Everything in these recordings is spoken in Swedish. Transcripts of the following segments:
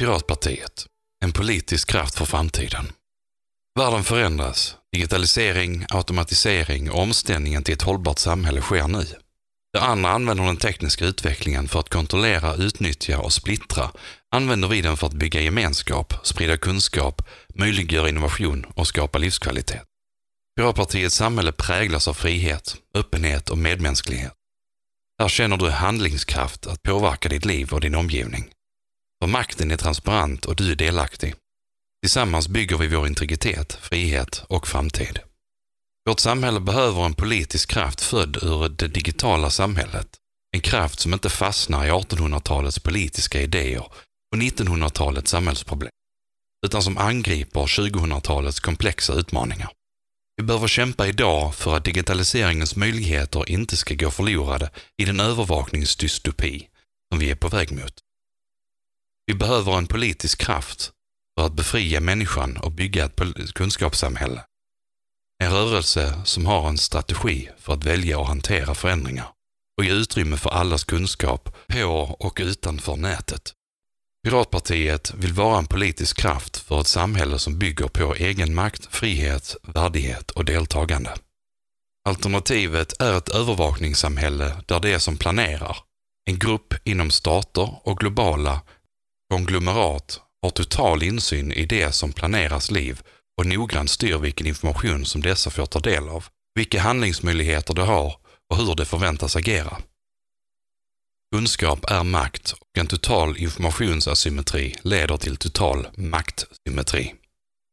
Piratpartiet, en politisk kraft för framtiden. Världen förändras. Digitalisering, automatisering och omställningen till ett hållbart samhälle sker nu. Det andra använder den tekniska utvecklingen för att kontrollera, utnyttja och splittra. Använder vi den för att bygga gemenskap, sprida kunskap, möjliggöra innovation och skapa livskvalitet. Piratpartiets samhälle präglas av frihet, öppenhet och medmänsklighet. Här känner du handlingskraft att påverka ditt liv och din omgivning. För makten är transparent och du är delaktig. Tillsammans bygger vi vår integritet, frihet och framtid. Vårt samhälle behöver en politisk kraft född ur det digitala samhället. En kraft som inte fastnar i 1800-talets politiska idéer och 1900-talets samhällsproblem, utan som angriper 2000-talets komplexa utmaningar. Vi behöver kämpa idag för att digitaliseringens möjligheter inte ska gå förlorade i den övervakningsdystopi som vi är på väg mot. Vi behöver en politisk kraft för att befria människan och bygga ett kunskapssamhälle. En rörelse som har en strategi för att välja och hantera förändringar och ge utrymme för allas kunskap på och utanför nätet. Piratpartiet vill vara en politisk kraft för ett samhälle som bygger på egenmakt, frihet, värdighet och deltagande. Alternativet är ett övervakningssamhälle där det som planerar, en grupp inom stater och globala konglomerat har total insyn i det som planeras liv och noggrant styr vilken information som dessa får ta del av, vilka handlingsmöjligheter de har och hur de förväntas agera. Kunskap är makt och en total informationsasymmetri leder till total maktsymmetri.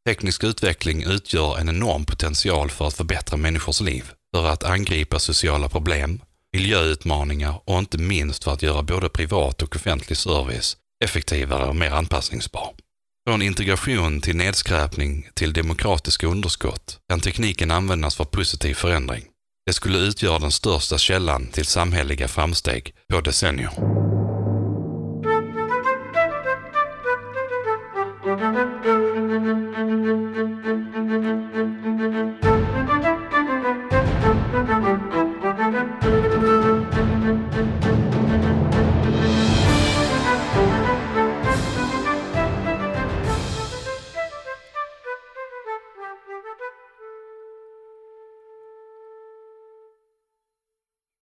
Teknisk utveckling utgör en enorm potential för att förbättra människors liv, för att angripa sociala problem, miljöutmaningar och inte minst för att göra både privat och offentlig service effektivare och mer anpassningsbar. Från integration till nedskräpning till demokratiska underskott kan tekniken användas för positiv förändring. Det skulle utgöra den största källan till samhälleliga framsteg på decennier.